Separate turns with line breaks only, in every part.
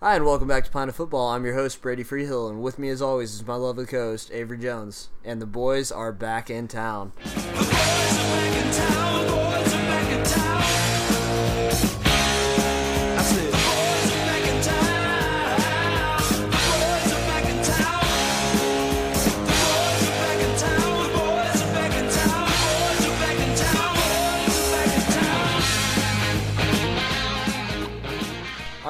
Hi, and welcome back to Pine of Football. I'm your host, Brady Freehill, and with me, as always, is my lovely co host, Avery Jones. And the boys are back in town.
The boys are back in town. The boys are back in town.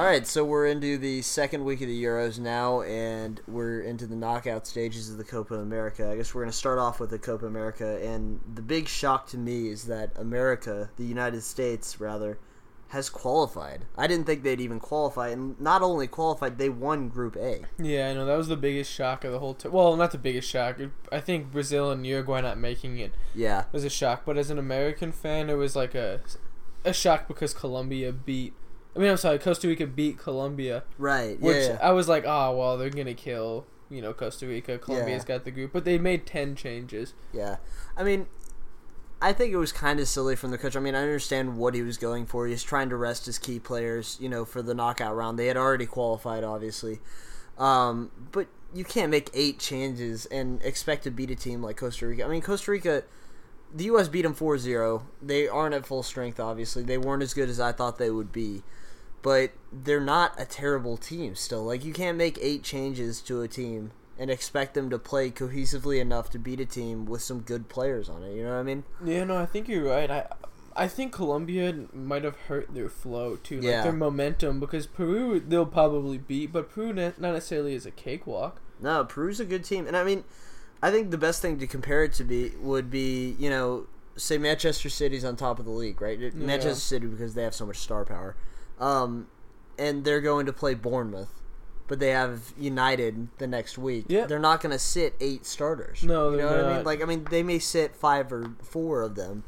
Right, so we're into the second week of the Euros now, and we're into the knockout stages of the Copa America. I guess we're going to start off with the Copa America, and the big shock to me is that America, the United States, rather, has qualified. I didn't think they'd even qualify, and not only qualified, they won Group A.
Yeah, I know that was the biggest shock of the whole. T- well, not the biggest shock. I think Brazil and Uruguay not making it
Yeah,
was a shock. But as an American fan, it was like a a shock because Colombia beat. I mean, I'm sorry, Costa Rica beat Colombia,
right.
which
yeah,
I was like, oh well, they're gonna kill you know Costa Rica. Colombia's got the group, but they made ten changes.
Yeah, I mean, I think it was kind of silly from the coach. I mean, I understand what he was going for. He was trying to rest his key players, you know, for the knockout round. They had already qualified, obviously, um, but you can't make eight changes and expect to beat a team like Costa Rica. I mean, Costa Rica. The U.S. beat them 4-0. They aren't at full strength, obviously. They weren't as good as I thought they would be. But they're not a terrible team still. Like, you can't make eight changes to a team and expect them to play cohesively enough to beat a team with some good players on it. You know what I mean?
Yeah, no, I think you're right. I I think Colombia might have hurt their flow too, like
Yeah.
their momentum, because Peru they'll probably beat, but Peru not necessarily is a cakewalk.
No, Peru's a good team, and I mean, I think the best thing to compare it to be would be you know say Manchester City's on top of the league, right? Manchester City because they have so much star power, um, and they're going to play Bournemouth, but they have United the next week.
Yeah.
they're not going to sit eight starters.
No,
you know what I mean. Like I mean, they may sit five or four of them.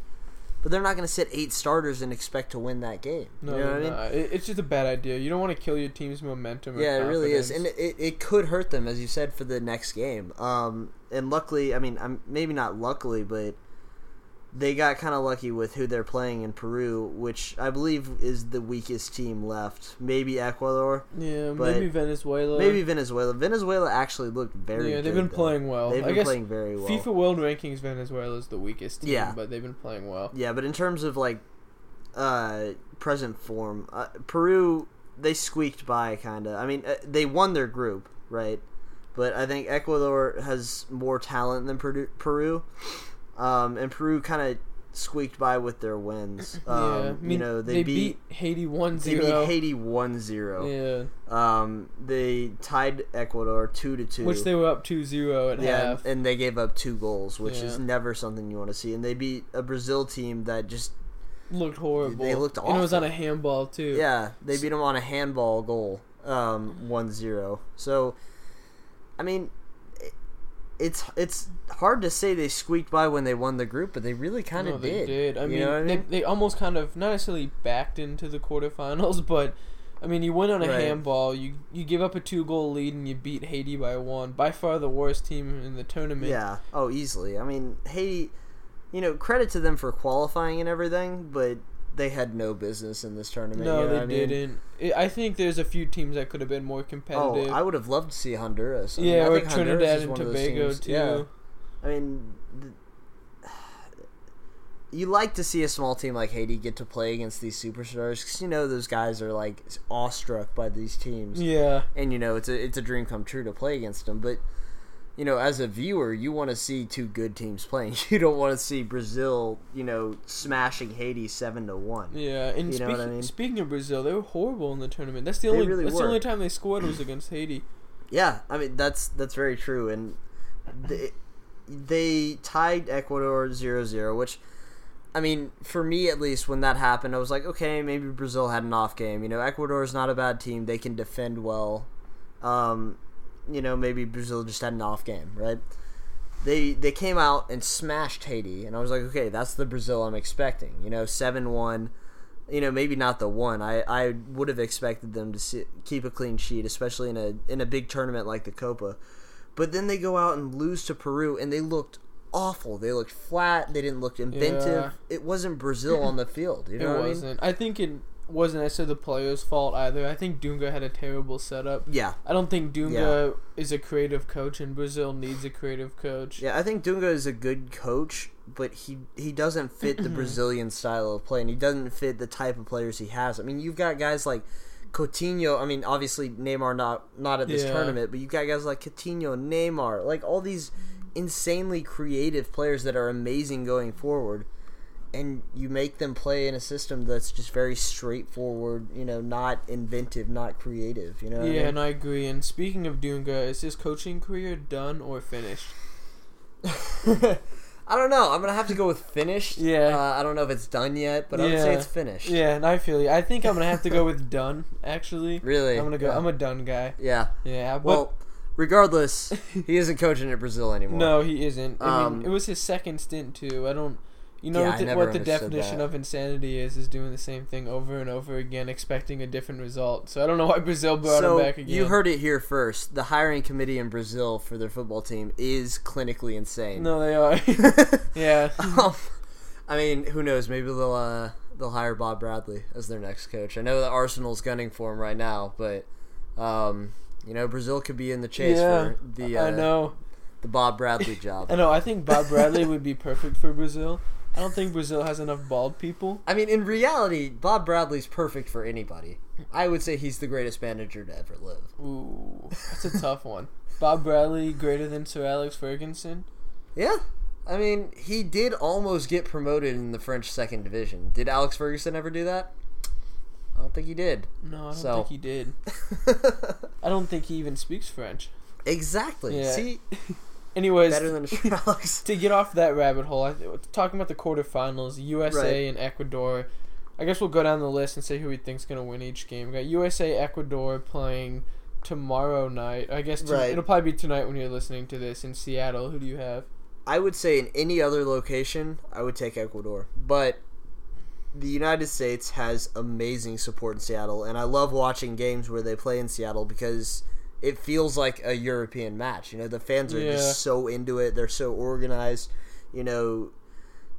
But they're not going to sit eight starters and expect to win that game.
No,
you know what I mean?
it's just a bad idea. You don't want to kill your team's momentum. or
Yeah, it really is, and it, it could hurt them, as you said, for the next game. Um, and luckily, I mean, I'm maybe not luckily, but they got kind of lucky with who they're playing in Peru, which I believe is the weakest team left. Maybe Ecuador,
yeah, maybe Venezuela.
maybe Venezuela. Venezuela actually looked very.
yeah, they've
good,
been
though.
playing well.
They've
I
been playing very well.
FIFA World Rankings Venezuela is the weakest team,
Yeah.
but they've been playing well.
Yeah, but in terms of like uh, present form, uh, Peru they squeaked by kind of. I mean, uh, they won their group, right? But I think Ecuador has more talent than Peru, Peru. Um, and Peru kind of squeaked by with their wins. Um,
yeah, I mean,
you know, they, beat,
Haiti 1-0.
they beat Haiti 1-0.
Yeah,
Um, they tied Ecuador 2 to 2.
which they were up 2-0 at
yeah,
half.
and they gave up two goals, which is never something you want to see. And they beat a Brazil team that just
looked horrible.
They looked
And it was on a handball too.
Yeah, they beat them on a handball goal, um, 1-0. So, I mean, it's it's hard to say they squeaked by when they won the group, but they really kind
No,
of
they
did.
did. I mean,
what I
they, they almost kind of not necessarily backed into the quarterfinals, but I mean, you win on a
Right.
handball. You you give up a two goal lead and you beat Haiti by one. By far the worst team in the tournament.
Yeah. Oh, easily. I mean, Haiti. You know, credit to them for qualifying and everything, but they had no business in this tournament.
No,
you know
they
I mean?
didn't. I I think there's a few teams that could have been more competitive. Oh.
I would have loved to see Honduras. I mean,
yeah,
I
or
think Honduras
Trinidad and
one of those
Tobago too.
Yeah. I mean, th- you like to see a small team like Haiti get to play against these superstars because you know those guys are like awestruck by these teams,
Yeah.
and you know it's a it's a dream come true to play against them. But you know, as a viewer, you want to see two good teams playing. You don't want to see Brazil, you know, smashing Haiti seven to one.
Yeah, and
You know
speak,
what I mean?
speaking of Brazil, they were horrible in the tournament. That's the
They
only
really
that's
were.
the only time they scored was against Haiti.
Yeah, I mean that's that's very true, and they, they tied Ecuador 0-0, which I mean for me at least when that happened, I was like, okay, maybe Brazil had an off game. You know, Ecuador is not a bad team; they can defend well. Um, you know, maybe Brazil just had an off game, right? They they came out and smashed Haiti, and I was like, okay, that's the Brazil I'm expecting. You know, seven one you know, maybe not the one. I, I would have expected them to sit, keep a clean sheet, especially in a in a big tournament like the Copa. But then they go out and lose to Peru, and they looked awful. They looked flat. They didn't look inventive.
Yeah.
It wasn't Brazil on the field. You know
it
what I mean?
wasn't. I think in wasn't necessarily the players' fault either. I think Dunga had a terrible setup.
Yeah,
I don't think Dunga is a creative coach, and Brazil needs a creative coach.
yeah. I think Dunga is a good coach, but he he doesn't fit the Brazilian style of play, and he doesn't fit the type of players he has. I mean, you've got guys like Coutinho. I mean, obviously Neymar not not at this
Yeah.
tournament, but you've got guys like Coutinho, Neymar, like all these insanely creative players that are amazing going forward. And you make them play in a system that's just very straightforward, you know, not inventive, not creative. You know. what I
Yeah,
mean?
and I agree. And speaking of Dunga, is his coaching career done or finished?
I don't know. I'm gonna have to go with finished.
Yeah.
Uh, I don't know if it's done yet, but I would say it's finished.
Yeah, and I feel you. I think I'm gonna have to go with done. Actually,
Really.
I'm gonna go.
Yeah.
I'm a done guy.
Yeah.
Yeah, but
Well, regardless, he isn't coaching at Brazil anymore.
no, he isn't. I
Um,
mean, it was his second stint too. I don't. You know
Yeah,
what the, what the definition of insanity is? Is doing the same thing over and over again, expecting a different result. So I don't know why Brazil brought
So
him back again.
you heard it here first. The hiring committee in Brazil for their football team is clinically insane.
No, they are. yeah.
um, I mean, who knows? Maybe they'll uh, they'll hire Bob Bradley as their next coach. I know that Arsenal's gunning for him right now, but um, you know, Brazil could be in the chase
yeah.
for the uh,
I know.
the Bob Bradley job.
I know. I think Bob Bradley would be perfect for Brazil. I don't think Brazil has enough bald people.
I mean, in reality, Bob Bradley's perfect for anybody. I would say he's the greatest manager to ever live.
Ooh, that's a tough one. Bob Bradley greater than Sir Alex Ferguson.
Yeah. I mean, he did almost get promoted in the French second division. Did Alex Ferguson ever do that? I don't think he did.
No, I don't
So-
think he did. I don't think he even speaks French.
exactly.
Yeah.
See,
Anyways,
better than
to get off that rabbit hole, I, talking about the quarterfinals, USA
Right.
and Ecuador. I guess we'll go down the list and say who we think's gonna win each game. We got USA Ecuador playing tomorrow night. I guess to,
Right.
it'll probably be tonight when you're listening to this in Seattle. Who do you have?
I would say in any other location, I would take Ecuador. But the United States has amazing support in Seattle, and I love watching games where they play in Seattle because it feels like a European match. You know, the fans are
Yeah.
just so into it. They're so organized. You know,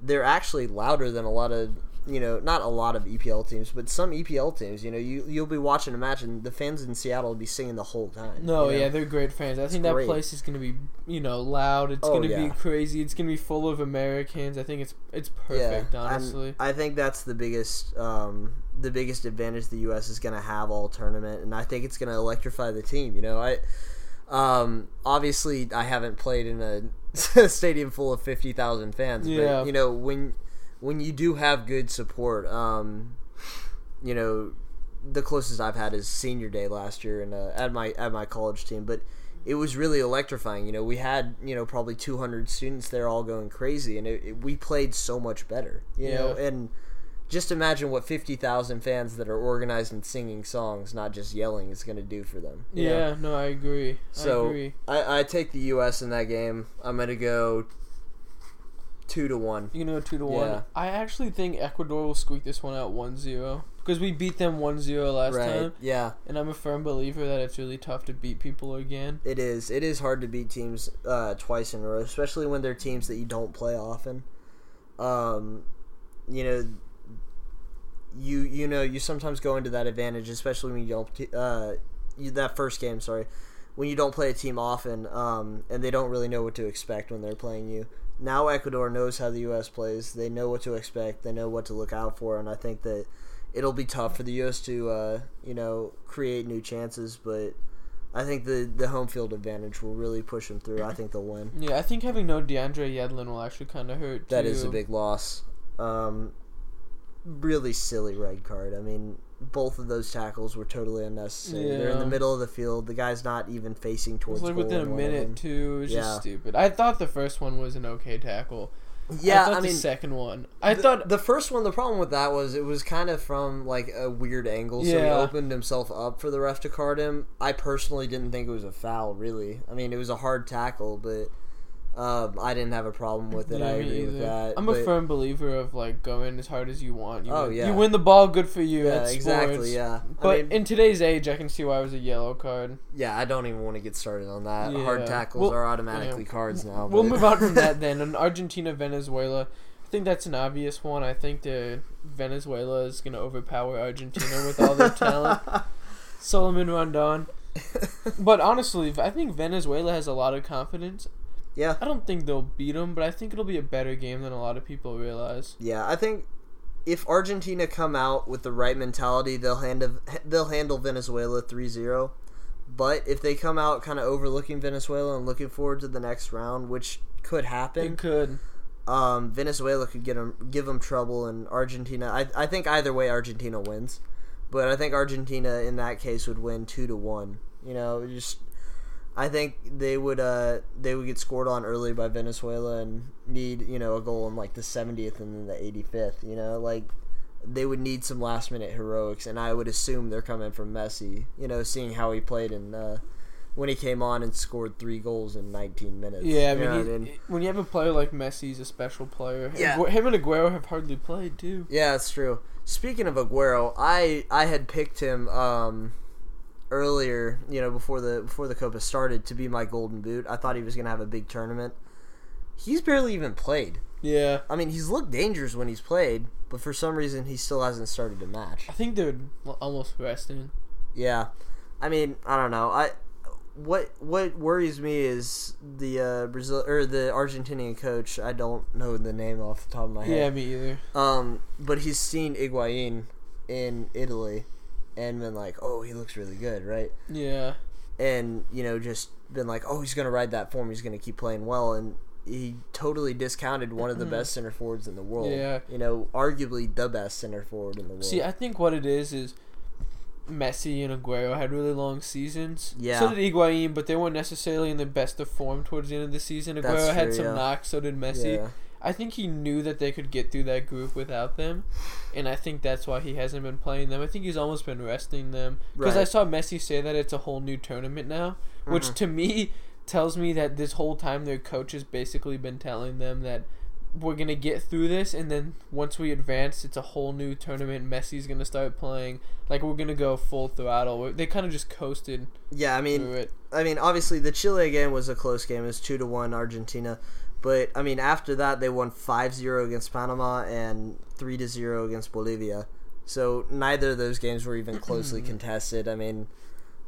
they're actually louder than a lot of you know, not a lot of EPL teams, but some EPL teams. You know, you you'll be watching a match and the fans in Seattle will be singing the whole time.
No,
you know?
yeah, they're great fans. I think that
great.
place is gonna be, you know, loud. It's
Oh,
gonna
yeah.
be crazy. It's gonna be full of Americans. I think it's it's perfect,
and
honestly.
I think that's the biggest um, the biggest advantage the U.S. is going to have all tournament, and I think it's going to electrify the team. You know, I um, obviously I haven't played in a stadium full of fifty thousand fans,
Yeah.
but you know when when you do have good support, um, you know, the closest I've had is senior day last year and uh, at my at my college team, but it was really electrifying. You know, we had you know probably 200 students there all going crazy, and it, it- we played so much better. You know, and just imagine what 50,000 fans that are organized and singing songs, not just yelling, is going to do for them. you know?
yeah, no, I agree. I
So
agree.
I, I take the U.S. in that game. I'm going to go two to one.
You know, two to
Yeah.
one. I actually think Ecuador will squeak this one out 1-0 because we beat them 1-0 last
right?
time,
Yeah.
and I'm a firm believer that it's really tough to beat people again.
It is. It is hard to beat teams uh, twice in a row, especially when they're teams that you don't play often. Um, you know, you you know you sometimes go into that advantage, especially when you don't uh, you, that first game. Sorry, when you don't play a team often, um, and they don't really know what to expect when they're playing you. Now Ecuador knows how the U.S. plays. They know what to expect. They know what to look out for, and I think that it'll be tough for the U.S. to uh, you know create new chances, but. I think the the home field advantage will really push them through. I think they'll win.
Yeah, I think having no DeAndre Yedlin will actually kind of hurt.
That
too.
is a big loss. Um, really silly red card. I mean, both of those tackles were totally unnecessary. They're in the middle of the field. The guy's not even facing
It
towards
was like within a
in one of them.
minute too. It was
Yeah.
just stupid. I thought the first one was an okay tackle.
Yeah,
I, thought
I,
the
mean,
second one. I
the,
thought
the first one. The problem with that was it was kind of from like a weird angle, so he opened himself up for the ref to card him. I personally didn't think it was a foul. Really, I mean, it was a hard tackle, but um, I didn't have a problem with it.
Yeah,
I agree with that.
I'm a firm believer of like going as hard as you want. You
Oh,
win,
yeah.
You win the ball, good for you.
Yeah, exactly. Yeah,
But
I mean,
in today's age, I can see why it was a yellow card.
Yeah, I don't even want to get started on that.
Yeah.
Hard tackles
Well,
are automatically
yeah.
cards now.
We'll
but-
move on from that then. On Argentina, Venezuela, I think that's an obvious one. I think that Venezuela is gonna overpower Argentina with all their talent. Salomon Rondon. But honestly, I think Venezuela has a lot of confidence.
Yeah,
I don't think they'll beat them, but I think it'll be a better game than a lot of people realize.
yeah. I think if Argentina come out with the right mentality, they'll handle they'll handle Venezuela 3-0. But if they come out kind of overlooking Venezuela and looking forward to the next round, which could happen,
It could.
um, Venezuela could get 'em- give them trouble, and Argentina. I I think either way, Argentina wins, but I think Argentina in that case would win two to one. You know, just I think they would uh they would get scored on early by Venezuela and need you know a goal in like the 70th and then the 85th. You know, like they would need some last minute heroics, and I would assume they're coming from Messi. You know, seeing how he played in. Uh, when he came on and scored three goals in 19 minutes.
Yeah, I
You
mean,
know
he-
I mean?
when you have a player like Messi, he's a special player.
Yeah.
Him and Aguero have hardly played too.
Yeah, it's true. Speaking of Aguero, I I had picked him um earlier, you know, before the before the Copa started to be my golden boot. I thought he was going to have a big tournament. He's barely even played.
Yeah,
I mean, he's looked dangerous when he's played, but for some reason he still hasn't started a match.
I think they're l- almost resting. Him.
Yeah. I mean, I don't know. I what what worries me is the uh, Brazil or the Argentinian coach. I don't know the name off the top of my head.
Yeah, me either.
Um, but he's seen Higuain in Italy and been like, oh, he looks really good, right?
Yeah,
And, you know, just been like, oh, he's going to ride that form. He's going to keep playing well. And he totally discounted one of the mm-hmm. best center forwards in the world.
Yeah.
You know, arguably the best center forward in the world.
See, I think what it is is Messi and Aguero had really long seasons.
Yeah.
So did Higuain, but they weren't necessarily in the best of form towards the end of the season. Aguero
That's
had some
yeah.
knocks, so did Messi.
yeah.
I think he knew that they could get through that group without them, and I think that's why he hasn't been playing them. I think he's almost been resting them because I saw Messi say that it's a whole new tournament now, which
Mhm.
to me tells me that this whole time their coach has basically been telling them that we're gonna get through this, and then once we advance, it's a whole new tournament. Messi's gonna start playing like we're gonna go full throttle. They kind of just coasted
Yeah, I mean,
through it.
I mean, obviously the Chile game was a close game. It was two to one Argentina, but I mean after that they won 5-0 against Panama and three to zero against Bolivia. So neither of those games were even closely contested. I mean,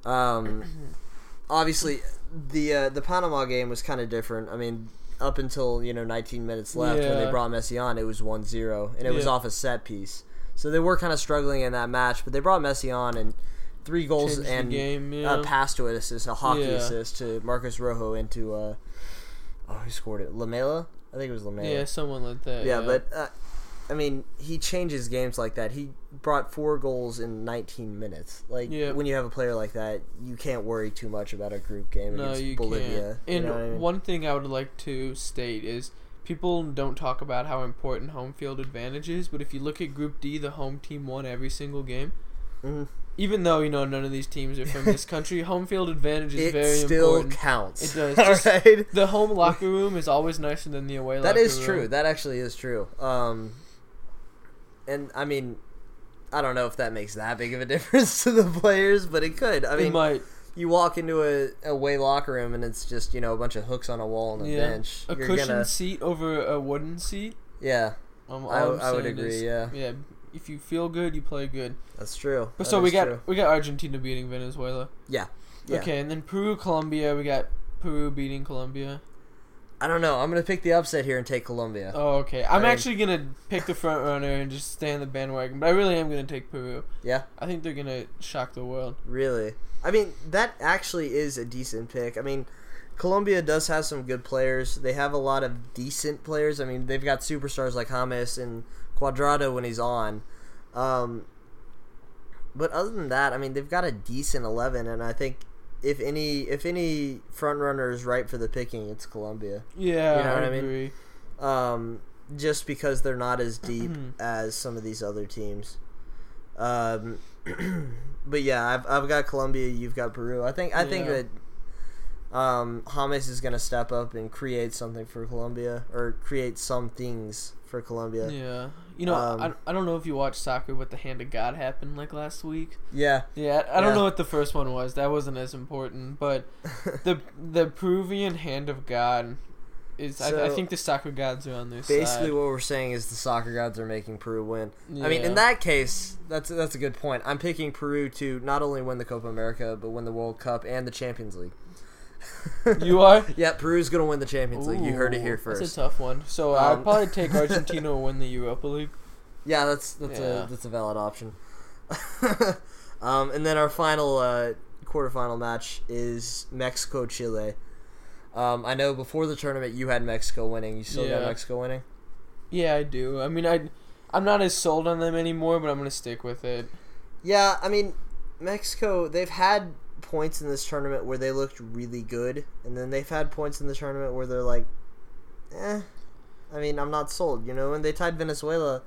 um, obviously the uh, the Panama game was kind of different. I mean. Up until you know 19 minutes left when they brought Messi on, it was 1-0, and it was off a set piece. So they were kind of struggling in that match, but they brought Messi on and three goals
Changed
and
game, yeah.
a pass to an assist, a hockey
Yeah.
assist to Marcos Rojo into uh oh who scored it? Lamela? I think it was Lamela.
Yeah, someone like that.
yeah, but uh, I mean, he changes games like that. He brought four goals in 19 minutes. Like
Yeah.
when you have a player like that, you can't worry too much about a group game
No,
against
you
Bolivia.
can't. And
I mean?
one thing I would like to state is people don't talk about how important home field advantage is, but if you look at Group D, the home team won every single game.
Mhm.
Even though you know none of these teams are from this country, home field advantage is very important.
it
very
still
important.
counts.
It does.
All
Just-
right?
The home locker room is always nicer than the away.
That is
room.
true. That actually is true. Um, and I mean, I don't know if that makes that big of a difference to the players, but it could. I
it
mean,
might.
you walk into a away locker room and it's just you know a bunch of hooks on a wall and a
Yeah.
bench.
A
You're
cushion
gonna,
seat over a wooden seat.
yeah,
Um,
I,
I'm
would agree.
is-
yeah,
Yeah. If you feel good, you play good.
that's true.
But
That
so we got
true.
we got Argentina beating Venezuela.
yeah, yeah.
Okay, and then Peru, Colombia. We got Peru beating Colombia.
I don't know. I'm gonna pick the upset here and take Colombia.
Oh, okay. I'm
I mean-
actually gonna pick the front runner and just stay on the bandwagon, but I really am gonna take Peru.
Yeah,
I think they're gonna shock the world.
really. I mean, that actually is a decent pick. I mean. Colombia does have some good players. They have a lot of decent players. I mean, they've got superstars like James and Cuadrado when he's on. Um, but other than that, I mean, they've got a decent eleven, and I think if any if any front runner is right for the picking, it's Colombia.
Yeah,
You know
I,
what I mean?
agree.
Um, just because they're not as deep as some of these other teams. Um, but yeah, I've I've got Colombia. You've got Peru. I think I think that. Um, James is gonna step up and create something for Colombia, or create some things for Colombia.
Yeah, you know,
Um,
I, I don't know if you watch soccer, but the hand of God happened like last week.
Yeah,
Yeah, I don't
Yeah.
know what the first one was. That wasn't as important, but the the Peruvian hand of God is I, I think the soccer gods are on their
Basically,
side.
what we're saying is the soccer gods are making Peru win. I mean, in that case, that's that's a good point. I'm picking Peru to not only win the Copa America, but win the World Cup and the Champions League.
You are?
yeah, Peru's gonna win the Champions League. You heard it here first.
That's a tough one. So I'd
Um,
probably take Argentina to win the Europa League.
Yeah, that's that's
Yeah.
a that's a valid option. um, and then our final uh, quarterfinal match is Mexico Chile. Um, I know before the tournament you had Mexico winning. You still got Mexico winning.
Yeah, I do. I mean, I I'm not as sold on them anymore, but I'm gonna stick with it.
Yeah, I mean Mexico. They've had points in this tournament where they looked really good, and then they've had points in the tournament where they're like, eh. I mean, I'm not sold. You know, when they tied Venezuela.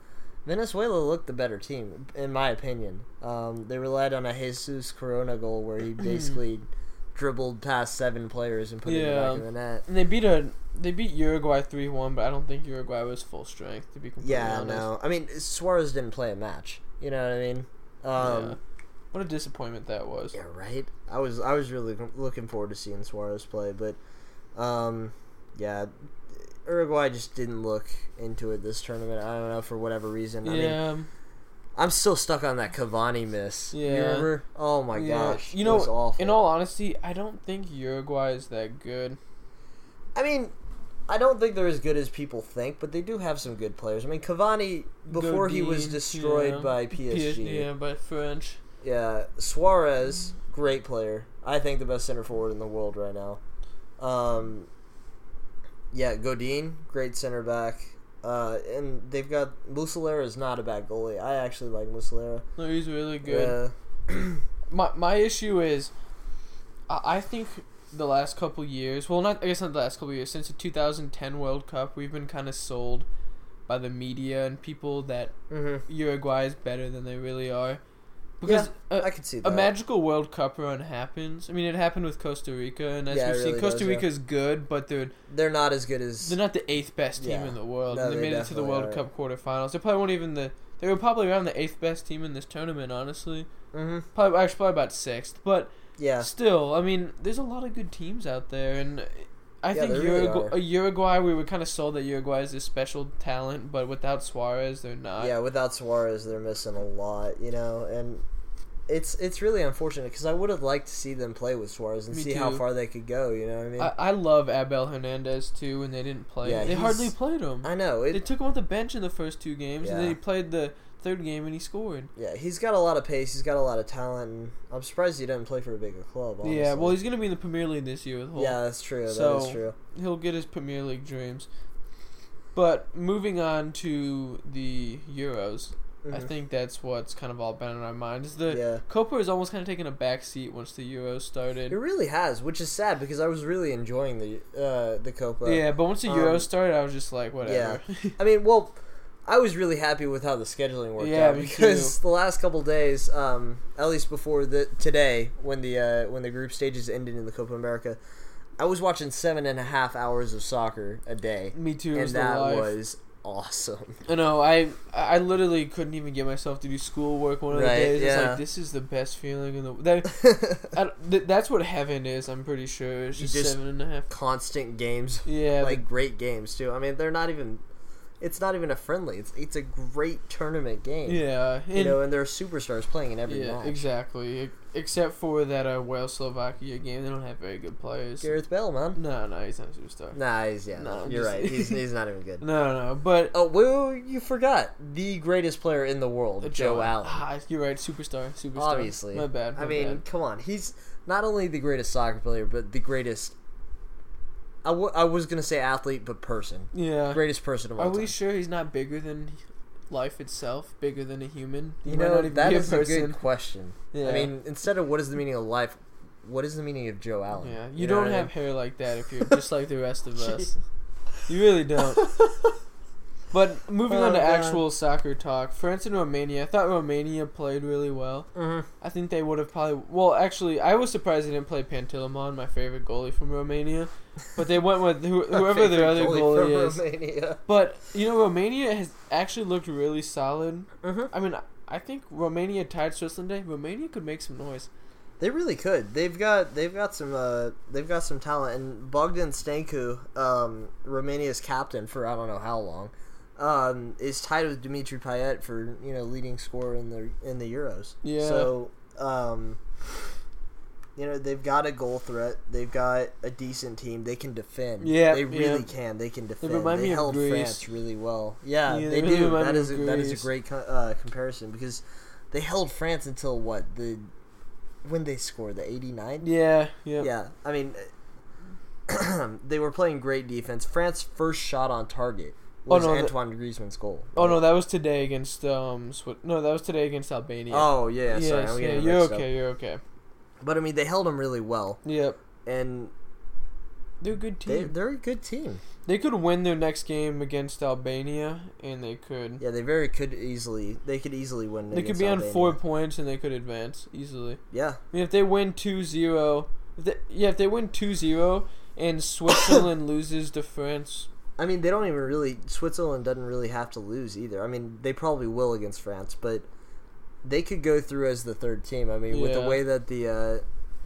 Venezuela looked the better team, in my opinion. Um, they relied on a Jesus Corona goal where he basically dribbled past seven players and put it in the back of the net.
And they beat a they beat Uruguay three one, but I don't think Uruguay was full strength to be completely
Yeah,
honest.
no. I mean, Suarez didn't play a match. You know what I mean? Um,
yeah. What a disappointment that was.
Yeah, right. I was I was really looking forward to seeing Suarez play, but um, yeah, Uruguay just didn't look into it this tournament. I don't know for whatever reason. I mean,
Yeah,
I'm still stuck on that Cavani miss. Yeah. You
Yeah.
remember? Oh my
yeah.
gosh,
You know, in all honesty, I don't think Uruguay is that good.
I mean. I don't think they're as good as people think, but they do have some good players. I mean, Cavani before he was destroyed
yeah.
by
PS
PSG.
yeah, by French.
Yeah, Suarez, great player. I think the best center forward in the world right now. Um, yeah, Godin, great center back. Uh, and they've got Muslera is not a bad goalie. I actually like Muslera.
No, he's really good.
Yeah.
My my issue is, I, I think the last couple years, well, not I guess not the last couple years, since the 2010 World Cup, we've been kind of sold by the media and people that
hmm
Uruguay is better than they really are. Because a,
I could see
a magical World Cup run happens. I mean, it happened with Costa Rica, and as
Yeah,
we've seen,
really
Costa
does, yeah.
Good, but they're
They're not as good as.
they're not the eighth best team
Yeah.
in the world.
No,
and they,
they
made it to the World. Cup quarterfinals. They probably weren't even the. They were probably around the eighth best team in this tournament, honestly.
hmm
Probably actually probably about sixth, but
Yeah.
still, I mean, there's a lot of good teams out there, and I
Yeah,
think
really
Urugu- Uruguay, we were kind of sold that Uruguay is a special talent, but without Suarez, they're not.
Yeah, without Suarez, they're missing a lot, you know, and it's it's really unfortunate because I would have liked to see them play with Suarez and
Me
see how far they could go. You know what I mean?
I, I love Abel Hernandez too, and they didn't play.
Yeah,
they hardly played him.
I know
They took him off the bench in the first two games, and then he played the third game and he scored.
Yeah, he's got a lot of pace. He's got a lot of talent. And I'm surprised he didn't play for a bigger club. Honestly.
Yeah, well, he's gonna be in the Premier League this year with Hull.
yeah, that's true. that
So-
is true.
he'll get his Premier League dreams. But moving on to the Euros, I
Mhm.
think that's what's kind of all been on our minds. The
Yeah,
Copa has almost kind of taken a back seat once the Euros started.
it really has, which is sad because I was really enjoying the uh, the Copa.
yeah, but once the
um,
Euros started, I was just like, whatever.
Yeah, I mean, well, I was really happy with how the scheduling worked
Yeah,
out because the last couple days, um, at least before the today, when the uh, when the group stages ended in the Copa America, I was watching seven and a half hours of soccer a day,
Me too.
and that
life.
was awesome.
I know. I I literally couldn't even get myself to do schoolwork one of the
Right,
days. It's
yeah.
like this is the best feeling in the that. I, th- that's what heaven is. I'm pretty sure. It's just,
just-
seven and a half.
Constant games,
Yeah,
like great games too. I mean, they're not even. It's not even a friendly. It's it's a great tournament game.
yeah,
You know, and there are superstars playing in every
yeah,
match.
exactly. Except for that uh, Wales Slovakia game, they don't have very good players.
Gareth Bale, man.
No, no, he's not a superstar.
Nah, he's yeah.
No,
you're
just-
right. He's he's not even good.
No, no, but
Oh, well, you forgot the greatest player in the world,
uh,
Joe Allen.
Ah, you're right, superstar, superstar.
Obviously,
my bad.
I mean,
bad.
come on, he's not only the greatest soccer player, but the greatest. I, w- I was gonna say athlete, but person,
yeah.
greatest person of all time.
Are we sure he's not bigger than life itself? Bigger than a human? He
You know, that
be a
a good question.
Yeah.
I mean, instead of what is the meaning of life, what is the meaning of Joe Allen?
Yeah, you,
know
don't
what I
have
mean?
hair like that if you're just like the rest of us. You really don't. But moving
Oh,
on to
God.
actual soccer talk, France and Romania. I thought Romania played really well.
Mhm.
I think they would have probably. Well, actually, I was surprised they didn't play Pantilimon, my favorite goalie from Romania. But they went with who, whoever their other
goalie
goalie is.
Romania.
But you know, Romania has actually looked really solid.
Mhm.
I mean, I think Romania tied Switzerland. Day. Romania could make some noise.
They really could. They've got they've got some uh, they've got some talent. And Bogdan Stancu, um, Romania's captain for I don't know how long, um, is tied with Dimitri Payet for you know leading scorer in the in the Euros.
Yeah.
So, um, you know they've got a goal threat. They've got a decent team. They can defend.
Yeah,
They really
yeah.
can. They can defend.
remind
they
me of
held
Greece.
France really well. Yeah,
Yeah,
they,
they really
do. That is a, that is a great co- uh, comparison because they held France until what the when they scored the 89
Yeah, yeah.
yeah i mean they were playing great defense france first shot on target
Oh,
was
no, the-
antoine griezmann's goal
Oh no, that was today against um. Swi- no, that was today against Albania.
oh yeah sorry
yes,
I'm
yeah. You're
mixed up.
okay. You're okay.
but i mean they held them really well
Yep.
and
They're a good
they,
team.
they're a good team
They could win their next game against Albania, and they could.
yeah they very could easily they could easily win
They could be on four points, and they could advance easily.
yeah
I mean, if they win 2-0, if they, yeah, if they win 2-0 and Switzerland loses to France,
I mean, they don't even really. Switzerland doesn't really have to lose either. I mean, they probably will against France, but they could go through as the third team. I mean, with the way that the uh,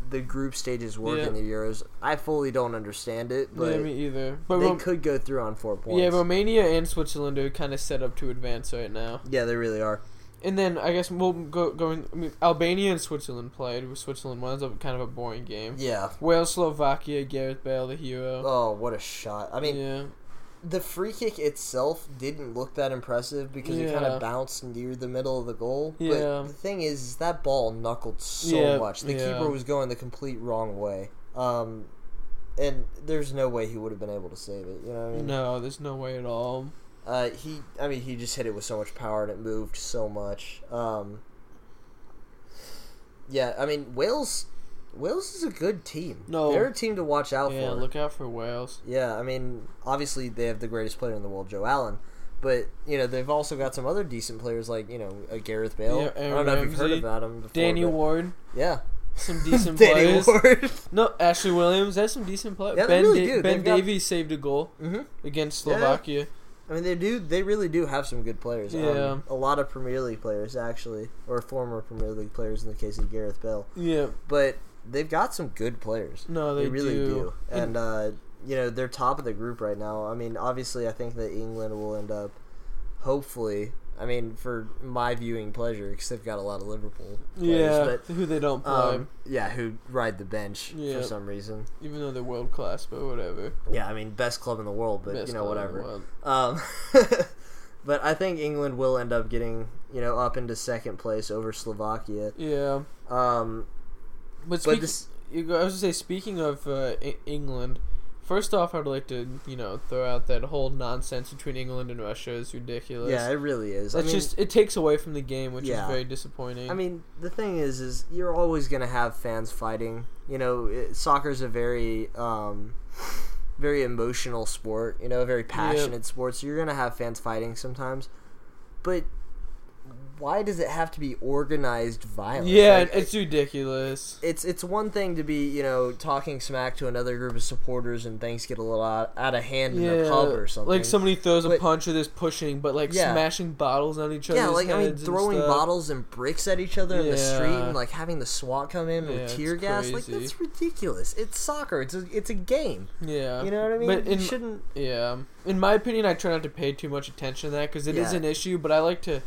the group stages work
Yeah.
in the Euros, I fully don't understand it, but
yeah, me either. But
they
Rom-
could go through on four points.
yeah, Romania and Switzerland are kind of set up to advance right now.
yeah, they really are.
And then I guess we'll go going. I mean, Albania and Switzerland played. Switzerland won. It was kind of a boring game.
Yeah.
Wales, Slovakia, Gareth Bale, the hero.
Oh, what a shot! I mean,
yeah,
the free kick itself didn't look that impressive because it kind of bounced near the middle of the goal.
Yeah.
But the thing is, is that ball knuckled so
Yeah,
much. The
yeah.
keeper was going the complete wrong way. Um, and there's no way he would have been able to save it. You know what I mean?
no, there's no way at all.
Uh, he, I mean, he just hit it with so much power and it moved so much. Um, yeah, I mean, Wales, Wales is a good team.
No.
they're a team to watch out for.
Yeah,
for.
look out for Wales.
Yeah, I mean, obviously they have the greatest player in the world, Joe Allen, but you know they've also got some other decent players like you know uh, Gareth Bale.
Yeah,
I don't know if you've heard
Ramsey,
about him before. But-
Ward,
yeah,
some decent players.
Ward.
No, Ashley Williams. That's some decent players.
Yeah, they
ben
really
Da-
do.
Ben
They've got-
Davies saved a goal
hmm
against
Yeah.
Slovakia.
I mean, they do. They really do have some good players. Um,
Yeah.
a lot of Premier League players actually, or former Premier League players in the case of Gareth Bale.
Yeah.
But they've got some good players.
No, they,
They, really
do.
do. And uh, you know they're top of the group right now. I mean, obviously, I think that England will end up, hopefully. I mean, for my viewing pleasure, because they've got a lot of Liverpool players.
yeah,
but
who they don't play,
Um, yeah, who ride the bench
Yeah.
for some reason.
even though they're world class, but whatever.
Yeah, I mean, best club in the world, but
Best
you know,
club in the
whatever. Um, but I think England will end up getting, you know, up into second place over Slovakia.
Yeah,
Um,
but,
but
speak,
this,
you go, I was gonna say, speaking of uh, E- England, first off, I'd like to you know throw out that whole nonsense between England and Russia is ridiculous.
yeah, it really is. I
It's just it takes away from the game, which
Yeah.
is very disappointing.
I mean, the thing is, is you're always gonna have fans fighting. You know, it, soccer's a very, um, very emotional sport. You know, a very passionate sport. So you're gonna have fans fighting sometimes. But why does it have to be organized violence?
yeah,
Like,
it's ridiculous.
it's it's one thing to be you know talking smack to another group of supporters and things get a little out, out of hand in a pub or something.
Like somebody throws a punch or there's pushing, but like
Yeah.
smashing bottles on each other.
yeah, like I mean,
heads and
throwing bottles and bricks at each other in the street and like having the SWAT come in
Yeah,
with tear gas. Like
crazy.
that's ridiculous. It's soccer. It's a it's a game.
Yeah,
You know what I mean?
But
you
in
shouldn't.
yeah, in my opinion, I try not to pay too much attention to that because it is
Yeah.
an issue. But I like to,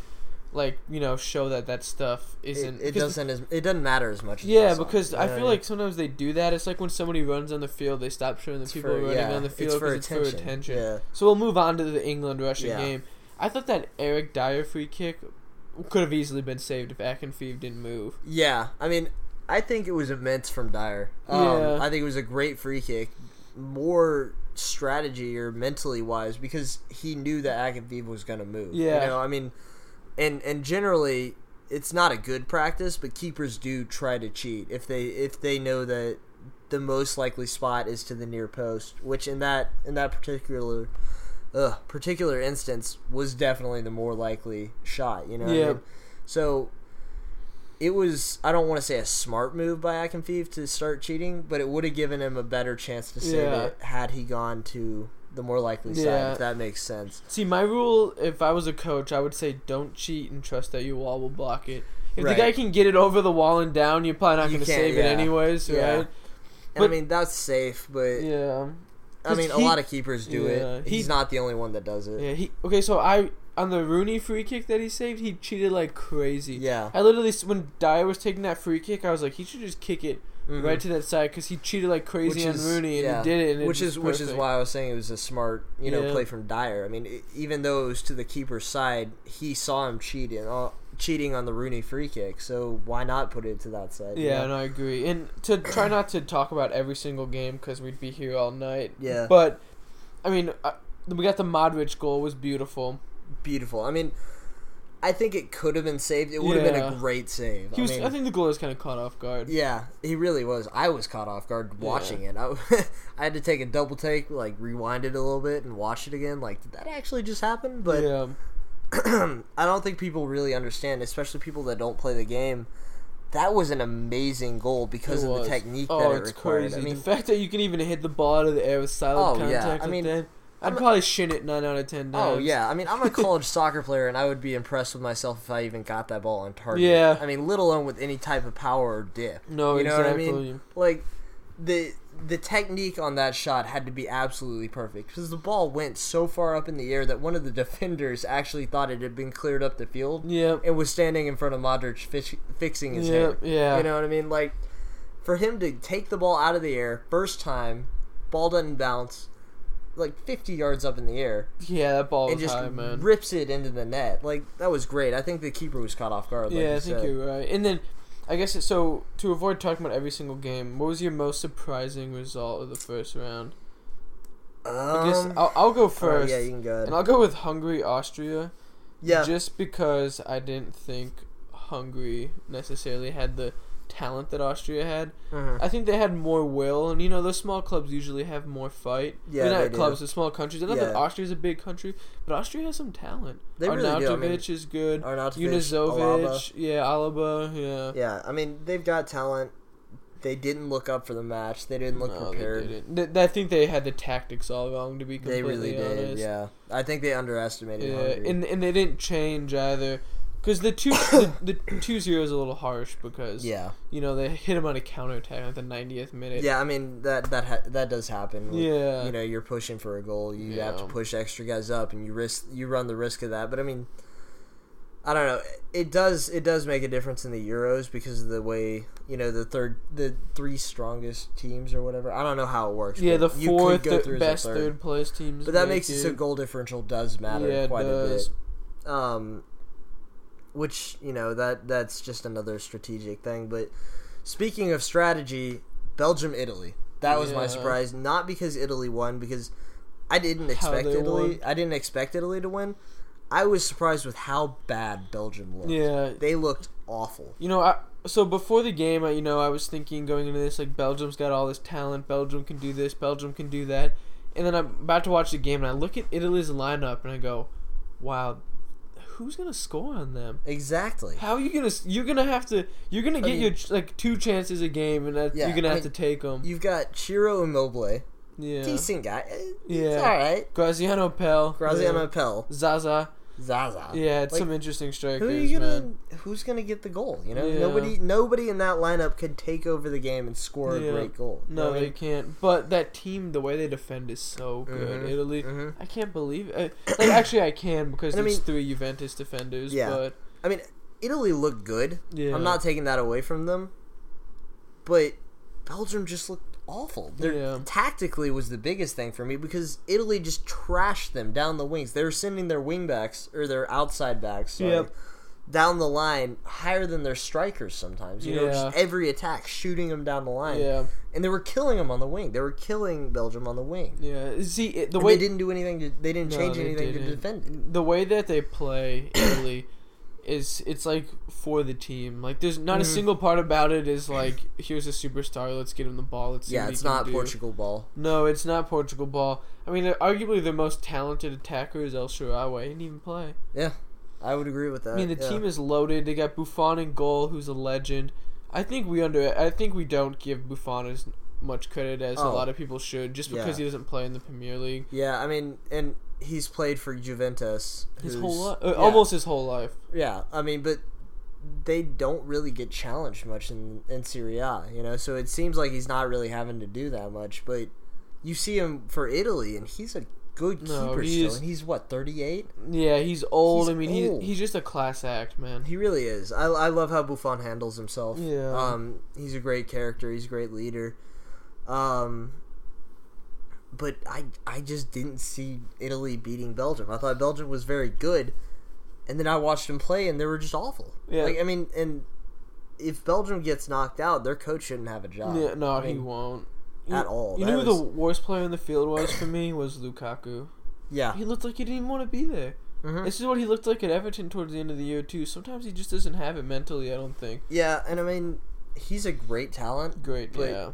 like you know, show that that stuff isn't
it
because-
doesn't as it doesn't matter as much. As
Yeah, because I feel like sometimes they do that. It's like when somebody runs on the field, they stop showing the
It's
people
for-
running
yeah,
on the
it's
field
for
because it's for
attention.
attention.
Yeah.
So we'll move on to the England Russia
Yeah.
game. I thought that Eric Dier free kick could have easily been saved if Akinfeev didn't move.
Yeah, I mean, I think it was immense from Dier. Um,
Yeah.
I think it was a great free kick, more strategy or mentally wise because he knew that Akinfeev was going to move.
Yeah.
you know, I mean, and and generally it's not a good practice, but keepers do try to cheat if they if they know that the most likely spot is to the near post, which in that in that particular. Particular instance was definitely the more likely shot, you know. what I
Yeah.
mean? So it was I don't want to say a smart move by Akinfeev to start cheating, but it would have given him a better chance to save
Yeah.
it had he gone to the more likely side,
Yeah.
if that makes sense.
See, my rule, if I was a coach, I would say don't cheat and trust that your wall will block it. if
Right.
the guy can get it over the wall and down, you're probably not
You
going to save
yeah.
it anyways,
Yeah.
right?
And I mean that's safe, but
Yeah.
I mean a lot of keepers do
Yeah,
it.
he-
He's not the only one that does it.
Yeah, he okay. So I on the Rooney free kick that he saved, he cheated like crazy.
Yeah.
I literally when Dier was taking that free kick, I was like, he should just kick it
Mhm.
right to that side because he cheated like crazy
Which
on
is-
Rooney and
yeah.
he did it. And
which
was
is which is why I was saying it was a smart, you know,
Yeah.
play from Dier. I mean, e- even though it was to the keeper's side, he saw him cheating, uh, cheating on the Rooney free kick. So why not put it to that side?
Yeah, and I agree. And to try not to talk about every single game because we'd be here all night.
Yeah.
But I mean, uh, we got the Modric goal was beautiful.
beautiful. I mean, I think it could have been saved. It would have been
Yeah.
a great save.
He was.
I
I,
mean,
think the goal was kind of caught off guard.
yeah, he really was. I was caught off guard watching it. I, I had to take a double take, like rewind it a little bit and watch it again. Like, did that actually just happen? But
yeah.
I don't think people really understand, especially people that don't play the game. That was an amazing goal because
It
of
was.
the technique
oh,
that it
it's
required.
crazy.
I mean,
the fact that you can even hit the ball out of the air with silent
Oh, yeah.
contact.
I
like
mean,
that, I'd
I'm a-
probably shin it nine out of ten oh, times.
oh yeah. I mean, I'm a college soccer player, and I would be impressed with myself if I even got that ball on target.
Yeah.
I mean, let alone with any type of power or dip.
No,
you know
exactly.
what I mean? Like the the technique on that shot had to be absolutely perfect because the ball went so far up in the air that one of the defenders actually thought it had been cleared up the field.
Yeah,
and was standing in front of Modric fish, fixing his
Yep,
head.
yeah.
You know what I mean? Like, for him to take the ball out of the air, first time, ball doesn't bounce, like 50 yards up in the air,
Yeah, that ball
and just
high, man.
rips it into the net. Like, that was great. I think the keeper was caught off guard. Like
yeah, I think
said.
you're right. And then, I guess it, so. To avoid talking about every single game, what was your most surprising result of the first round? I guess
Um,
I'll, I'll go
oh,
first,
yeah, you can go ahead.
and I'll go with Hungary Austria.
yeah.
Just because I didn't think Hungary necessarily had the talent that Austria had.
Mhm.
I think they had more will, and you know those small clubs usually have more fight.
Yeah,
I mean, not
they do.
clubs, the small countries. I Not that
Austria
is a big country, but Austria has some talent.
They really do. I
Arnautovic
mean,
is good.
Arnautovic,
Junuzovic,
Alaba.
yeah, Alaba, yeah.
Yeah, I mean, they've got talent. They didn't look up for the match. They didn't look
No,
prepared.
they didn't. I think they had the tactics all wrong. To be
They
completely
really did,
honest.
yeah. I think they underestimated
Yeah,
Hungary.
and and they didn't change either. Because the two the, the two zero is a little harsh because
yeah,
you know they hit him on a counter attack at the 90th minute.
yeah. I mean that that ha- that does happen.
Yeah.
you know, you're pushing for a goal. You have to
Yeah.
push extra guys up, and you risk you run the risk of that. But I mean, I don't know. It does it does make a difference in the Euros because of the way you know the third the three strongest teams or whatever. I don't know how it works.
Yeah, the
but you
fourth
go
th-
through as a
best
third.
place teams.
But that
make
makes it so goal differential does matter
Yeah, it
quite
does.
a bit. Um, which you know that that's just another strategic thing. But speaking of strategy, Belgium Italy that was my surprise. Not because Italy won, because I didn't expect Italy.
won.
I didn't expect Italy to win. I was surprised with how bad Belgium looked.
Yeah,
They looked awful.
you know, I, so before the game, I, you know, I was thinking going into this like Belgium's got all this talent. Belgium can do this. Belgium can do that. And then I'm about to watch the game, and I look at Italy's lineup, and I go, "Wow, who's gonna score on them?
Exactly.
How are you gonna? You're gonna have to. You're gonna get
mean-
your like two chances a game, and that,
Yeah,
you're gonna
I
have
mean,
to take them.
You've got Ciro Immobile,
Yeah,
decent guy. Eh,
Yeah.
It's all right.
Graziano Pell,
Graziano
yeah.
Pell,
Zaza.
Zaza.
Yeah, it's
Like,
some interesting strikers,
Who are you gonna?
man.
Who's gonna get the goal? You know,
Yeah.
nobody. Nobody in that lineup could take over the game and score
Yeah.
a great goal.
No, they can't. But that team, the way they defend is so good.
Mhm,
Italy,
mhm.
I can't believe. It. Like, actually, I can because
And I
there's
mean-
three Juventus defenders.
Yeah.
but
I mean, Italy looked good.
yeah,
I'm not taking that away from them, but Belgium just looked awful. Their
Yeah.
tactically was the biggest thing for me because Italy just trashed them down the wings. They were sending their wing backs or their outside backs, sorry,
Yep.
down the line higher than their strikers sometimes. You know, just every attack shooting them down the line.
Yeah,
And they were killing them on the wing. They were killing Belgium on the wing.
yeah. See, it, the
And
way
they didn't do anything. To, they didn't
No,
change
they
anything to
didn't.
defend. it.
the way that they play Italy is it's like for the team. Like there's not a
Mhm.
single part about it is like here's a superstar. Let's get him the ball. Let's
Yeah, it's not
do.
Portugal ball.
No, it's not Portugal ball. I mean, arguably their most talented attacker is El Shaarawy. He didn't even play.
Yeah, I would agree with that.
I mean, the
yeah.
team is loaded. They got Buffon in goal, who's a legend. I think we under. I think we don't give Buffon as much credit as a
Oh.
lot of people should, just because
Yeah.
he doesn't play in the Premier League
Yeah, I mean, and he's played for Juventus
his whole life, uh,
yeah.
almost his whole life.
Yeah, I mean, but they don't really get challenged much in in Serie A, you know. So it seems like he's not really having to do that much. But you see him for Italy, and he's a good
No,
keeper still, and he's what thirty eight.
Yeah, he's old.
He's
I mean,
old.
he's he's just a class act, man.
He really is. I, I love how Buffon handles himself.
Yeah.
Um, he's a great character. He's a great leader. Um, but I I just didn't see Italy beating Belgium. I thought Belgium was very good, and then I watched them play, and they were just awful.
Yeah.
Like I mean, and if Belgium gets knocked out, their coach shouldn't have a job.
Yeah, no,
I
he won't. You-
at all.
You
That
know who
was-
the worst player in the field was for me was Lukaku.
Yeah.
He looked like he didn't even want to be there.
Mhm.
This is what he looked like at Everton towards the end of the year too. Sometimes he just doesn't have it mentally. I don't think.
Yeah, and I mean, he's a great talent.
Great, yeah.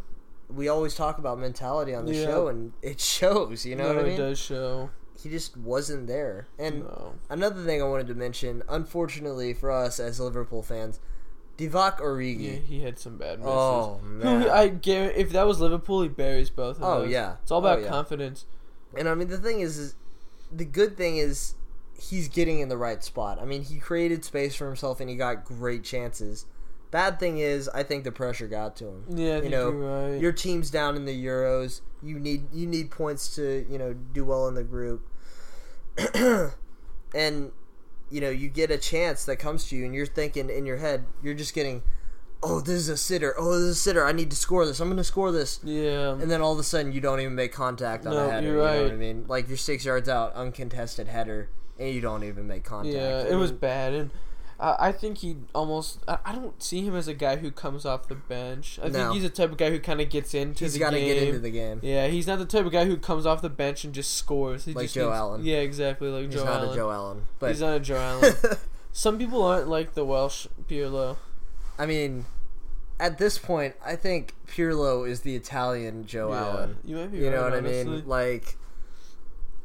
We always talk about mentality on the
Yeah.
show, and it shows. You know
no,
what I mean?
it does show.
He just wasn't there. And
no.
Another thing I wanted to mention, unfortunately for us as Liverpool fans, Divock
Yeah,
Origi.
he had some bad misses.
Oh man!
I guarantee, if that was Liverpool, he buries both of
Oh,
those.
yeah.
It's all about
Oh, yeah.
confidence.
and I mean the thing is, is, the good thing is he's getting in the right spot. I mean he created space for himself and he got great chances. Bad thing is, I think the pressure got to him.
Yeah,
you know,
right.
your team's down in the Euros. You need you need points to you know do well in the group, and you know you get a chance that comes to you, and you're thinking in your head, you're just getting, oh, this is a sitter. Oh, this is a sitter. I need to score this. I'm going to score this.
yeah.
And then all of a sudden, you don't even make contact on
No,
a header.
you're
You know what
right.
I mean? Like you're six yards out, uncontested header, and you don't even make contact.
Yeah,
I
it was bad, and I I think he almost. I, I don't see him as a guy who comes off the bench. I
No.
think he's the type of guy who kind of gets into
He's
the game.
He's got to get into the game.
Yeah, he's not the type of guy who comes off the bench and just scores. He
Like
just
Joe
needs-
Allen.
Yeah, exactly like
He's
Joe
not
Allen.
a Joe Allen, but
He's not a Joe Allen. Some people aren't like the Welsh Pirlo.
I mean, at this point, I think Pirlo is the Italian Joe
Yeah,
Allen.
You might be
You
right,
know what I mean? Like,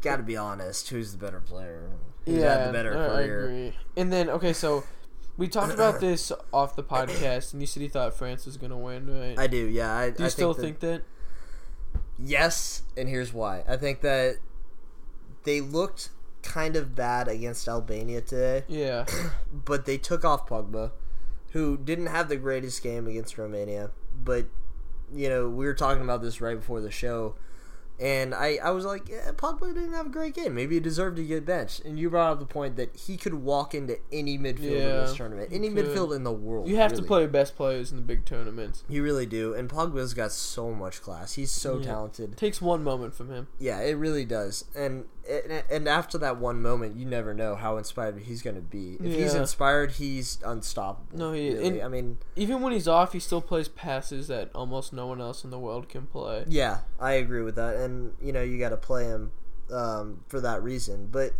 got to be honest. Who's the better player? Who's
yeah,
had the better
I- I agree. And then okay, so we talked about this off the podcast, and you said you thought France was gonna win, right?
I do. Yeah. I,
Do you
I
still
think, that-
think that?
yes, and here's why. I think that they looked kind of bad against Albania today,
Yeah.
but they took off Pogba, who didn't have the greatest game against Romania. But you know, we were talking about this right before the show. And I, I was like, yeah, Pogba didn't have a great game. Maybe he deserved to get benched. And you brought up the point that he could walk into any midfield in this tournament, any
could.
midfield in the world.
You have to play your best players in the big tournaments.
You really do. And Pogba's got so much class. He's so
Yeah.
talented.
takes one moment from him.
Yeah, it really does. And and, and after that one moment, you never know how inspired he's going to be. If he's inspired, he's unstoppable.
No, he-
really. I mean,
Even when he's off, he still plays passes that almost no one else in the world can play.
yeah, I agree with that. And you know, you got to play him um, for that reason. But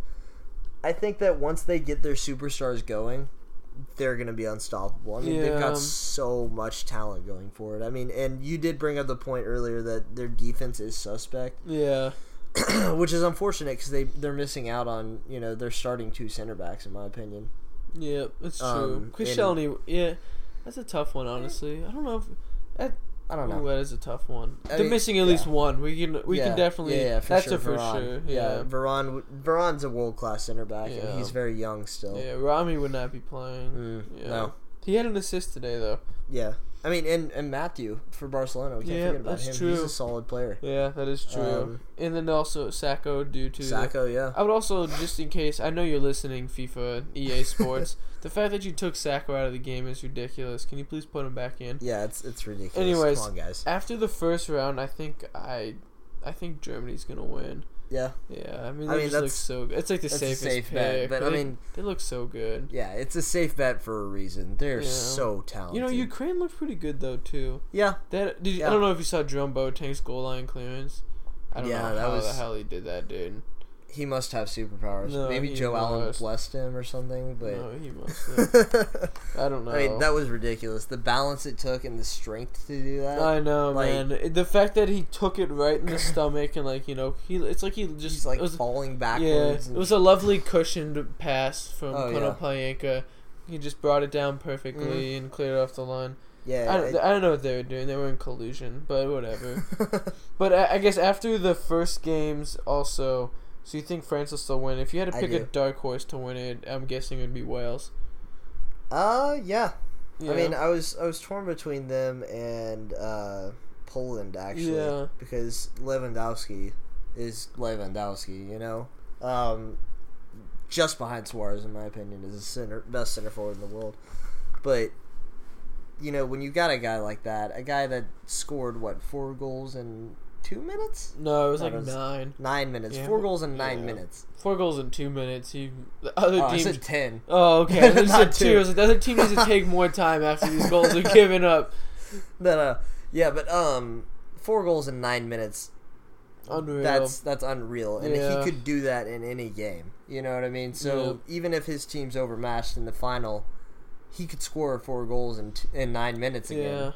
I think that once they get their superstars going, they're going to be unstoppable. I mean, they've got so much talent going forward. I mean, and you did bring up the point earlier that their defense is suspect.
Yeah.
which is unfortunate because they they're missing out on you know they're starting two center backs in my opinion.
Yeah, that's true.
Um,
Chris
and-
Shelny, yeah, that's a tough one, honestly. I don't know if
I don't
ooh,
know.
that is a tough one.
I
They're
mean,
missing at least one. We can we
yeah,
can definitely.
yeah, yeah for
that's
sure,
a for
Varane.
sure.
Yeah,
Yeah.
Varane w- a world class center back
Yeah.
and he's very young still.
Yeah, Rami would not be playing.
Mm,
Yeah.
No,
He had an assist today though.
yeah. I mean, and and Mathieu for Barcelona, we can't
Yeah,
forget about
that's
him.
true.
He's a solid player.
Yeah, that is true.
Um,
and then also Sakho due to
Sakho, yeah.
I would also, just in case, I know you're listening, FIFA, EA Sports. the fact that you took Sakho out of the game is ridiculous. Can you please put him back in?
Yeah, it's it's ridiculous.
Anyways,
on, guys.
After the first round, I think I, I think Germany's gonna win.
Yeah,
Yeah, I mean,
I
they
mean,
just look so. good. It's like the safest
safe bet,
pick,
but I
they-
mean-
they look so good.
yeah. It's a safe bet for a reason. They're
Yeah.
so talented.
You know, Ukraine looked pretty good though too.
Yeah,
That did you,
Yeah.
I don't know if you saw Jerome Boateng's goal line clearance. I don't
Yeah,
know
that
how the hell he did that, dude.
He must have superpowers.
No,
Maybe Joe Allen blessed him or something, but.
no, he must. Have. I don't know.
I mean, that was ridiculous. The balance it took and the strength to do that.
I know,
like-
man. The fact that he took it right in the stomach and like you know, he it's like he just
like
was,
falling
yeah,
backwards.
it was a lovely cushioned pass from
Oh,
Kono
yeah.
He just brought it down perfectly mm-hmm. and cleared off the line.
yeah.
I, don't, I don't know what they were doing. They were in collusion, but whatever. but I, I guess after the first games, also, so you think France will still win? If you had to
I
pick a
do.
dark horse to win it, I'm guessing it would be Wales.
Uh, yeah.
Yeah.
I mean, I was I was torn between them and uh, Poland actually,
Yeah.
because Lewandowski is Lewandowski. You know, um, just behind Suarez in my opinion is the center best center forward in the world. But you know, when you got a guy like that, a guy that scored what four goals in two minutes,
no, it was
No,
like
it was-
nine,
nine minutes,
Yeah,
four goals in nine
yeah.
minutes.
four goals in two minutes. He the other
Oh, I
teams.
said ten.
Oh, okay. I
Not
said
two.
two. I was like, the other team needs to take more time after these goals are given up.
But uh, yeah, but um, four goals in nine minutes.
Unreal.
That's that's unreal, and
Yeah.
he could do that in any game. You know what I mean? So even if his team's overmatched in the final, he could score four goals in t- in nine minutes
yeah.
again.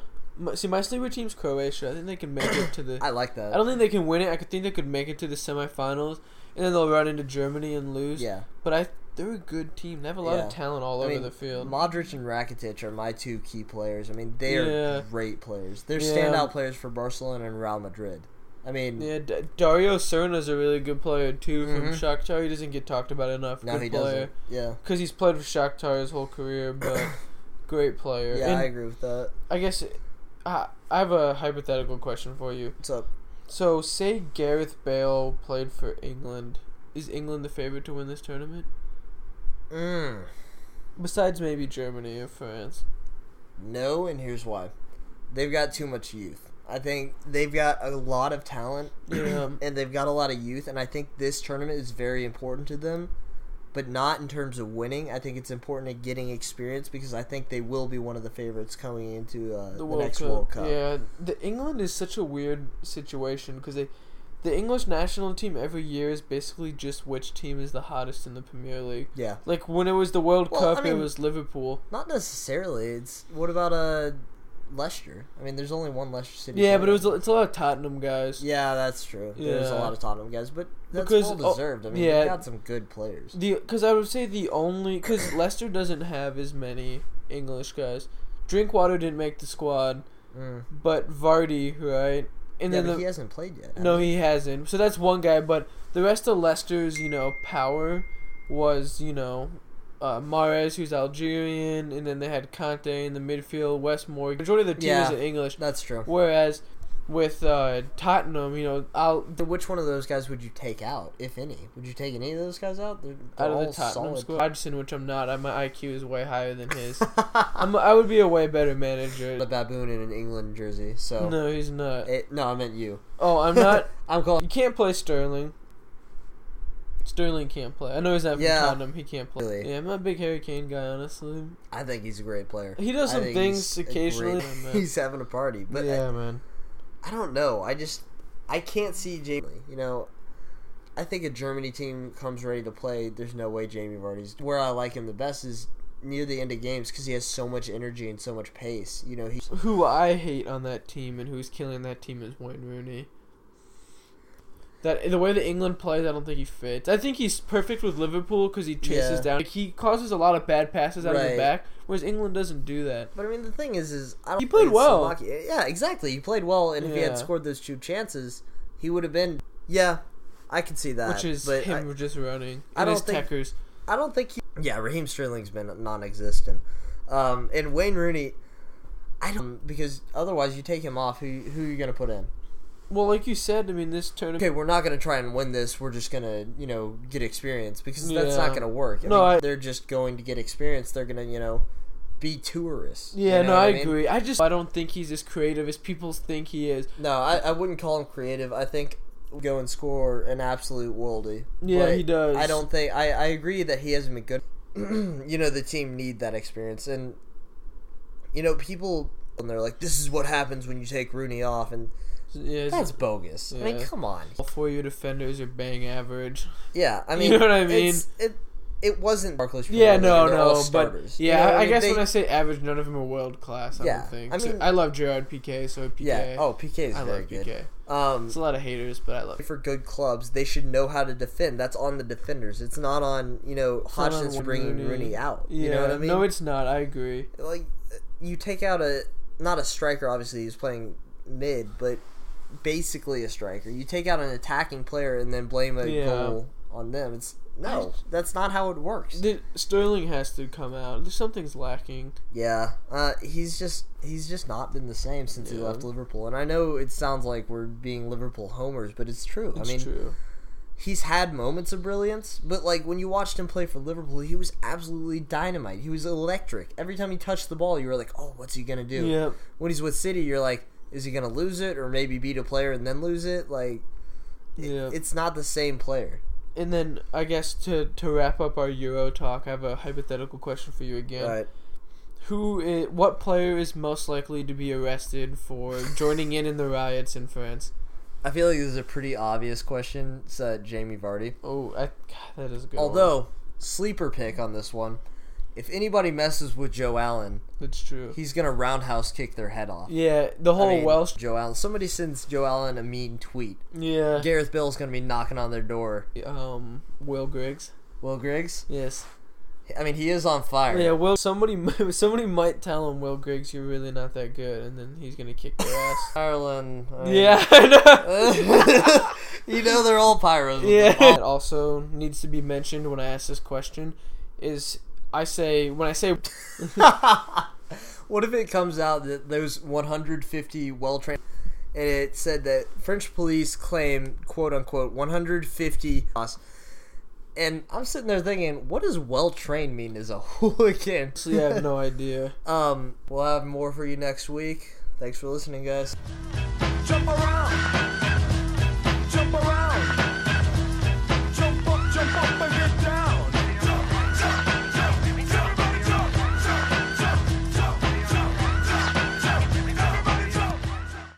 See, my sleeper team's Croatia. I think they can make it to the.
I like that.
I don't think they can win it. I could think they could make it to the semifinals, and then they'll run into Germany and lose.
yeah,
But I, they're a good team. They have a lot
Yeah.
of talent all
I
over
mean,
the field.
Modric and Rakitic are my two key players. I mean, they are
Yeah.
great players. They're
Yeah.
standout players for Barcelona and Real Madrid. I mean,
yeah, D- Dario Srna's a really good player too from
Mhm.
Shakhtar. He doesn't get talked about enough.
no,
good
he
player.
doesn't. Yeah,
because he's played for Shakhtar his whole career, but great player.
yeah,
and
I agree with that.
I guess I I have a hypothetical question for you.
What's up?
So, say Gareth Bale played for England. Is England the favorite to win this tournament?
Mm.
Besides maybe Germany or France.
No, and here's why. They've got too much youth. I think they've got a lot of talent,
Yeah.
and they've got a lot of youth, and I think this tournament is very important to them, but not in terms of winning. I think it's important at getting experience because I think they will be one of the favorites coming into uh, the,
The World
next
Cup.
World Cup.
Yeah, the England is such a weird situation because they, the English national team every year is basically just which team is the hottest in the Premier League.
Yeah.
Like when it was the World
Well,
Cup,
I
it was Liverpool.
Not necessarily. It's what about uh Leicester? I mean, there's only one Leicester City.
Yeah, but it was it's a lot of Tottenham guys.
Yeah, that's true. There's a lot of Tottenham guys, but that's
Because-
well
oh,
deserved. I mean,
yeah.
they've got some good players.
The because I would say the only because Leicester doesn't have as many English guys. Drinkwater didn't make the squad,
Mm.
but Vardy, right? And
yeah,
then
but
the,
he hasn't played yet.
no, he hasn't. So that's one guy, but the rest of Leicester's you know power was you know. Uh, Mahrez, who's Algerian, and then they had Kanté in the midfield. Westmore, majority of the team
Yeah.
is in English.
That's true.
Whereas with uh, Tottenham, you know, I'll,
which one of those guys would you take out, if any? Would you take any of those guys out? They're, they're
out of the Tottenham squad, Hodgson, which I'm not, my IQ is way higher than his. I'm, I would be a way better manager.
the baboon in an England jersey. So
No, he's not.
It, no, I meant you.
Oh, I'm not.
I'm calling.
You can't play Sterling. Sterling can't play. I know he's having
Yeah.
Tottenham. He can't play.
Really?
Yeah, I'm a big Harry Kane guy, honestly.
I think he's a great player.
He does some things
he's
occasionally.
great- he's having a party, but
yeah,
I,
man.
I don't know. I just I can't see Jamie. You know, I think a Germany team comes ready to play. There's no way Jamie Vardy's where I like him the best is near the end of games because he has so much energy and so much pace. You know, he
Who I hate on that team and who's killing that team is Wayne Rooney. That the way that England plays, I don't think he fits. I think he's perfect with Liverpool because he chases
Yeah.
down. Like, he causes a lot of bad passes out of the back, whereas England doesn't do that.
But I mean, the thing is, is I don't
He played well.
Slovakia- Yeah, exactly. He played well, and if he had scored those two chances, he would have been. Yeah, I can see that.
which is
but
him
I,
just running.
I don't think-. I don't think he. Yeah, Raheem Sterling's been non-existent, um, and Wayne Rooney. I don't because otherwise you take him off. Who who are you gonna put in?
Well, like you said, I mean, this tournament.
Okay, we're not gonna try and win this. We're just gonna you know get experience because that's not gonna work. I
No,
mean,
I-
they're just going to get experience. They're gonna you know be tourists. you
Yeah,
know
no, I
mean?
agree. I just I don't think he's as creative as people think he is.
No, I, I wouldn't call him creative. I think go and score an absolute worldie.
Yeah,
But
he does.
I don't think I, I agree that he hasn't been good. you know, the team need that experience and you know, people and they're like, This is what happens when you take Rooney off and
Yeah, it's-
that's bogus. I mean, come on.
all four of your defenders are bang average.
Yeah, I mean, You
know what I mean?
It it wasn't Barclays.
Yeah, no, no, but yeah,
You know
I,
mean?
guess
They-
when I say average, none of them are world class. I
Yeah,
don't think.
I mean-
I love Gerard Piqué, so PK.
Yeah, oh PK is
I
very
love
good. Um
It's a lot of haters, but I love.
for good clubs, they should know how to defend. That's on the defenders. It's not on you know Hodgson's bringing
Rooney.
Rooney out.
Yeah,
You know what I mean?
no, it's not. I agree.
like you take out a not a striker. Obviously, he's playing mid, but basically a striker. You take out an attacking player and then blame a
Yeah.
goal on them. It's No, that's not how it works.
The, Sterling has to come out. There's something's lacking.
Yeah, uh, he's just he's just not been the same since he left Liverpool. And I know it sounds like we're being Liverpool homers, but it's true.
It's
I mean,
true.
he's had moments of brilliance, but like when you watched him play for Liverpool, he was absolutely dynamite. He was electric. Every time he touched the ball, you were like, "Oh, what's he gonna do?"
Yeah.
When he's with City, you're like, "Is he gonna lose it, or maybe beat a player and then lose it?" Like, it-
Yeah.
it's not the same player.
And then I guess to to wrap up our Euro talk, I have a hypothetical question for you again.
Right.
Who is, what player is most likely to be arrested for joining in in the riots in France?
I feel like this is a pretty obvious question. It's uh, Jamie Vardy.
Oh, I, God, that is a good. one.
Although sleeper pick on this one, if anybody messes with Joe Allen,
that's true.
he's gonna roundhouse kick their head off.
Yeah, the
I
whole
mean,
Welsh.
Joe Allen. Somebody sends Joe Allen a mean tweet.
Yeah.
Gareth Bale's gonna be knocking on their door.
Um, Will Griggs.
Will Griggs.
Yes.
I mean, he is on fire.
Yeah. Will somebody somebody might tell him Will Griggs you're really not that good, and then he's gonna kick their ass.
Ireland. I
yeah. I know.
you know they're all pyros.
Yeah. It also needs to be mentioned when I ask this question is I say when I say
what if it comes out that those 150 well trained and it said that French police claim quote unquote 150 and I'm sitting there thinking what does well trained mean as a hooligan?
Honestly I have no idea.
um we'll have more for you next week. Thanks for listening guys.
Jump around,